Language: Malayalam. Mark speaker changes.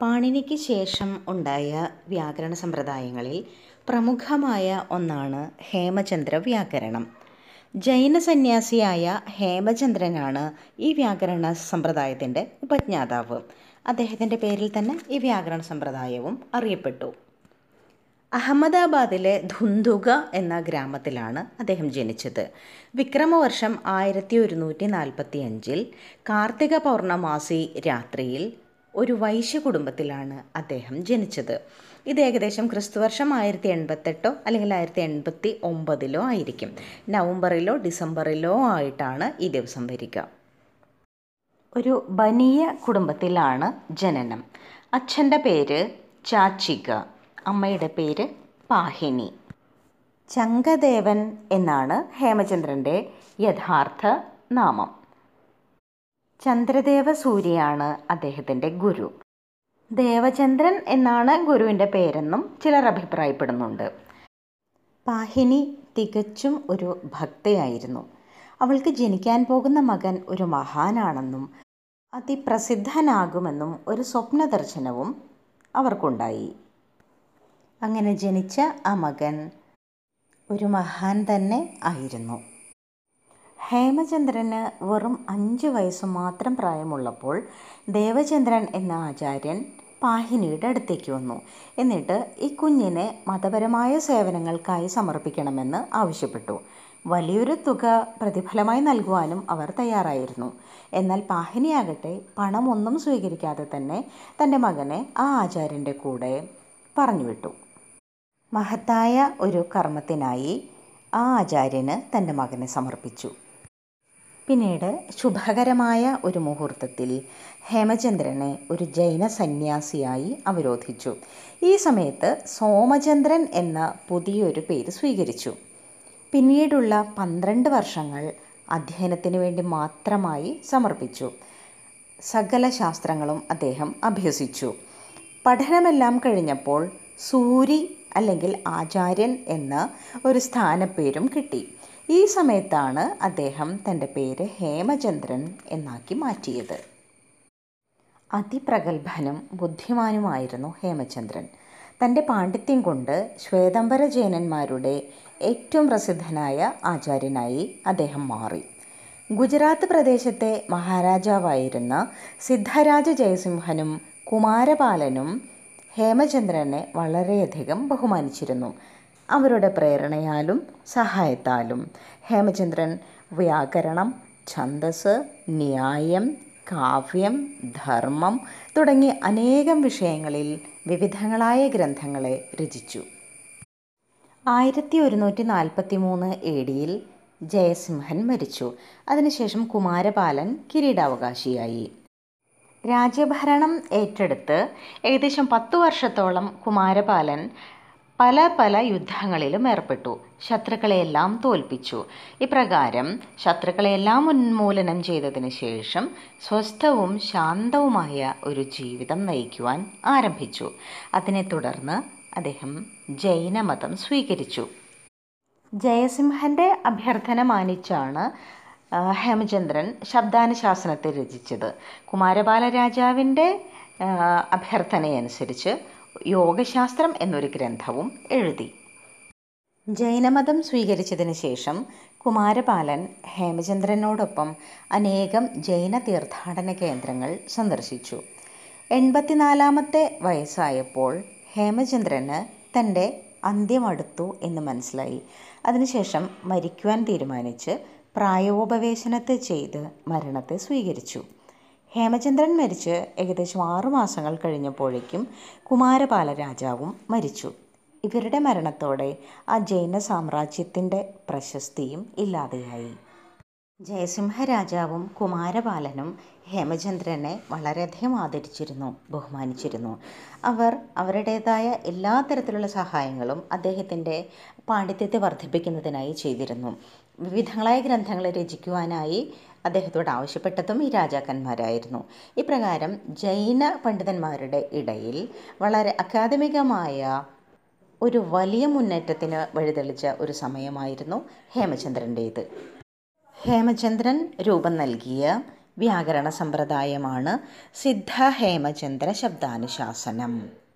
Speaker 1: പാണിനിക്ക് ശേഷം ഉണ്ടായ വ്യാകരണ സമ്പ്രദായങ്ങളിൽ പ്രമുഖമായ ഒന്നാണ് ഹേമചന്ദ്ര വ്യാകരണം. ജൈന സന്യാസിയായ ഹേമചന്ദ്രനാണ് ഈ വ്യാകരണ സമ്പ്രദായത്തിന്റെ ഉപജ്ഞാതാവ്. അദ്ദേഹത്തിന്റെ പേരിൽ തന്നെ ഈ വ്യാകരണ സമ്പ്രദായവും അറിയപ്പെട്ടു. അഹമ്മദാബാദിലെ ധുന്തുക എന്ന ഗ്രാമത്തിലാണ് അദ്ദേഹം ജനിച്ചത്. വിക്രമവർഷം ആയിരത്തി ഒരുന്നൂറ്റി നാൽപ്പത്തി അഞ്ചിൽ കാർത്തിക പൗർണമാസി രാത്രിയിൽ ഒരു വൈശ്യ കുടുംബത്തിലാണ് അദ്ദേഹം ജനിച്ചത്. ഇത് ഏകദേശം ക്രിസ്തുവർഷം ആയിരത്തി എൺപത്തെട്ടോ അല്ലെങ്കിൽ ആയിരത്തി എൺപത്തി ഒമ്പതിലോ ആയിരിക്കും. നവംബറിലോ ഡിസംബറിലോ ആയിട്ടാണ് ഈ ദിവസം വരിക. ഒരു ബനിയ കുടുംബത്തിലാണ് ജനനം. അച്ഛന്റെ പേര് ചാച്ചിക അമ്മയുടെ പേര് പാഹിനി. ചങ്കദേവൻ എന്നാണ് ഹേമചന്ദ്രന്റെ യഥാർത്ഥ നാമം. ചന്ദ്രദേവ സൂര്യയാണ് അദ്ദേഹത്തിന്റെ ഗുരു. ദേവചന്ദ്രൻ എന്നാണ് ഗുരുവിന്റെ പേരെന്നും ചിലർ അഭിപ്രായപ്പെടുന്നുണ്ട്. പാഹിനി തികച്ചും ഒരു ഭക്തയായിരുന്നു. അവൾക്ക് ജനിക്കാൻ പോകുന്ന മകൻ ഒരു മഹാനാണെന്നും അതിപ്രസിദ്ധനാകുമെന്നും ഒരു സ്വപ്ന ദർശനവും അവർക്കുണ്ടായി. അങ്ങനെ ജനിച്ച ആ മകൻ ഒരു മഹാൻ തന്നെ ആയിരുന്നു. ഹേമചന്ദ്രന് വെറും അഞ്ച് വയസ്സ് മാത്രം പ്രായമുള്ളപ്പോൾ ദേവചന്ദ്രൻ എന്ന ആചാര്യൻ പാഹിനിയുടെ അടുത്തേക്ക് വന്നു. എന്നിട്ട് ഈ കുഞ്ഞിനെ മതപരമായ സേവനങ്ങൾക്കായി സമർപ്പിക്കണമെന്ന് ആവശ്യപ്പെട്ടു. വലിയൊരു തുക പ്രതിഫലമായി നൽകുവാനും അവർ തയ്യാറായിരുന്നു. എന്നാൽ പാഹിനിയാകട്ടെ പണമൊന്നും സ്വീകരിക്കാതെ തന്നെ തന്റെ മകനെ ആ ആചാര്യന്റെ കൂടെ പറഞ്ഞുവിട്ടു. മഹത്തായ ഒരു കർമ്മത്തിനായി ആ ആചാര്യന് തന്റെ മകനെ സമർപ്പിച്ചു. പിന്നീട് ശുഭകരമായ ഒരു മുഹൂർത്തത്തിൽ ഹേമചന്ദ്രനെ ഒരു ജൈന സന്യാസിയായി അവരോധിച്ചു. ഈ സമയത്ത് സോമചന്ദ്രൻ എന്ന പുതിയൊരു പേര് സ്വീകരിച്ചു. പിന്നീടുള്ള പന്ത്രണ്ട് വർഷങ്ങൾ അധ്യയനത്തിന് വേണ്ടി മാത്രമായി സമർപ്പിച്ചു. സകല ശാസ്ത്രങ്ങളും അദ്ദേഹം അഭ്യസിച്ചു. പഠനമെല്ലാം കഴിഞ്ഞപ്പോൾ സൂരി അല്ലെങ്കിൽ ആചാര്യൻ എന്ന ഒരു സ്ഥാനപ്പേരും കിട്ടി. ഈ സമയത്താണ് അദ്ദേഹം തന്റെ പേര് ഹേമചന്ദ്രൻ എന്നാക്കി മാറ്റിയത്. അതിപ്രഗത്ഭനും ബുദ്ധിമാനുമായിരുന്നു ഹേമചന്ദ്രൻ. തന്റെ പാണ്ഡിത്യം കൊണ്ട് ശ്വേതംബര ജൈനന്മാരുടെ ഏറ്റവും പ്രസിദ്ധനായ ആചാര്യനായി അദ്ദേഹം മാറി. ഗുജറാത്ത് പ്രദേശത്തെ മഹാരാജാവായിരുന്ന സിദ്ധരാജ ജയസിംഹനും കുമാരപാലനും ഹേമചന്ദ്രനെ വളരെയധികം ബഹുമാനിച്ചിരുന്നു. അവരുടെ പ്രേരണയാലും സഹായത്താലും ഹേമചന്ദ്രൻ വ്യാകരണം ഛന്ദസ് ന്യായം കാവ്യം ധർമ്മം തുടങ്ങി അനേകം വിഷയങ്ങളിൽ വിവിധങ്ങളായ ഗ്രന്ഥങ്ങളെ രചിച്ചു. ആയിരത്തി ഒരുന്നൂറ്റി നാൽപ്പത്തി മൂന്ന് എ ഡിയിൽ ജയസിംഹൻ മരിച്ചു. അതിനുശേഷം കുമാരപാലൻ കിരീടാവകാശിയായി. രാജ്യഭരണം ഏറ്റെടുത്ത് ഏകദേശം പത്തു വർഷത്തോളം കുമാരപാലൻ പല പല യുദ്ധങ്ങളിലും ഏർപ്പെട്ടു. ശത്രുക്കളെയെല്ലാം തോൽപ്പിച്ചു. ഇപ്രകാരം ശത്രുക്കളെയെല്ലാം ഉന്മൂലനം ചെയ്തതിനു ശേഷം സ്വസ്ഥവും ശാന്തവുമായ ഒരു ജീവിതം നയിക്കുവാൻ ആരംഭിച്ചു. അതിനെ തുടർന്ന് അദ്ദേഹം ജൈനമതം സ്വീകരിച്ചു. ജയസിംഹന്റെ അഭ്യർത്ഥന മാനിച്ചാണ് ഹേമചന്ദ്രൻ ശബ്ദാനുശാസനത്തെ രചിച്ചത്. കുമാരപാല രാജാവിന്റെ അഭ്യർത്ഥനയനുസരിച്ച് യോഗശാസ്ത്രം എന്നൊരു ഗ്രന്ഥവും എഴുതി. ജൈനമതം സ്വീകരിച്ചതിന് ശേഷം കുമാരപാലൻ ഹേമചന്ദ്രനോടൊപ്പം അനേകം ജൈന തീർത്ഥാടന കേന്ദ്രങ്ങൾ സന്ദർശിച്ചു. എൺപത്തിനാലാമത്തെ വയസ്സായപ്പോൾ ഹേമചന്ദ്രന് തന്റെ അന്ത്യമടുത്തു എന്ന് മനസ്സിലായി. അതിനുശേഷം മരിക്കുവാൻ തീരുമാനിച്ച് പ്രായോപവേശനത്തെ ചെയ്ത് മരണത്തെ സ്വീകരിച്ചു. ഹേമചന്ദ്രൻ മരിച്ച് ഏകദേശം ആറു മാസങ്ങൾ കഴിഞ്ഞപ്പോഴേക്കും കുമാരപാല രാജാവും മരിച്ചു. ഇവരുടെ മരണത്തോടെ ആ ജൈന സാമ്രാജ്യത്തിന്റെ പ്രശസ്തിയും ഇല്ലാതെയായി. ജയസിംഹ രാജാവും കുമാരപാലനും ഹേമചന്ദ്രനെ വളരെയധികം ആദരിച്ചിരുന്നു ബഹുമാനിച്ചിരുന്നു. അവർ അവരുടേതായ എല്ലാ തരത്തിലുള്ള സഹായങ്ങളും അദ്ദേഹത്തിന്റെ പാണ്ഡിത്യത്തെ വർദ്ധിപ്പിക്കുന്നതിനായി ചെയ്തിരുന്നു. വിവിധങ്ങളായ ഗ്രന്ഥങ്ങൾ രചിക്കുവാനായി അദ്ദേഹത്തോട് ആവശ്യപ്പെട്ടതും ഈ രാജാക്കന്മാരായിരുന്നു. ഇപ്രകാരം ജൈന പണ്ഡിതന്മാരുടെ ഇടയിൽ വളരെ അക്കാദമികമായ ഒരു വലിയ മുന്നേറ്റത്തിന് വഴിതെളിച്ച ഒരു സമയമായിരുന്നു ഹേമചന്ദ്രന്റേത്. ഹേമചന്ദ്രൻ രൂപം നൽകിയ വ്യാകരണ സമ്പ്രദായമാണ് സിദ്ധ ഹേമചന്ദ്ര ശബ്ദാനുശാസനം.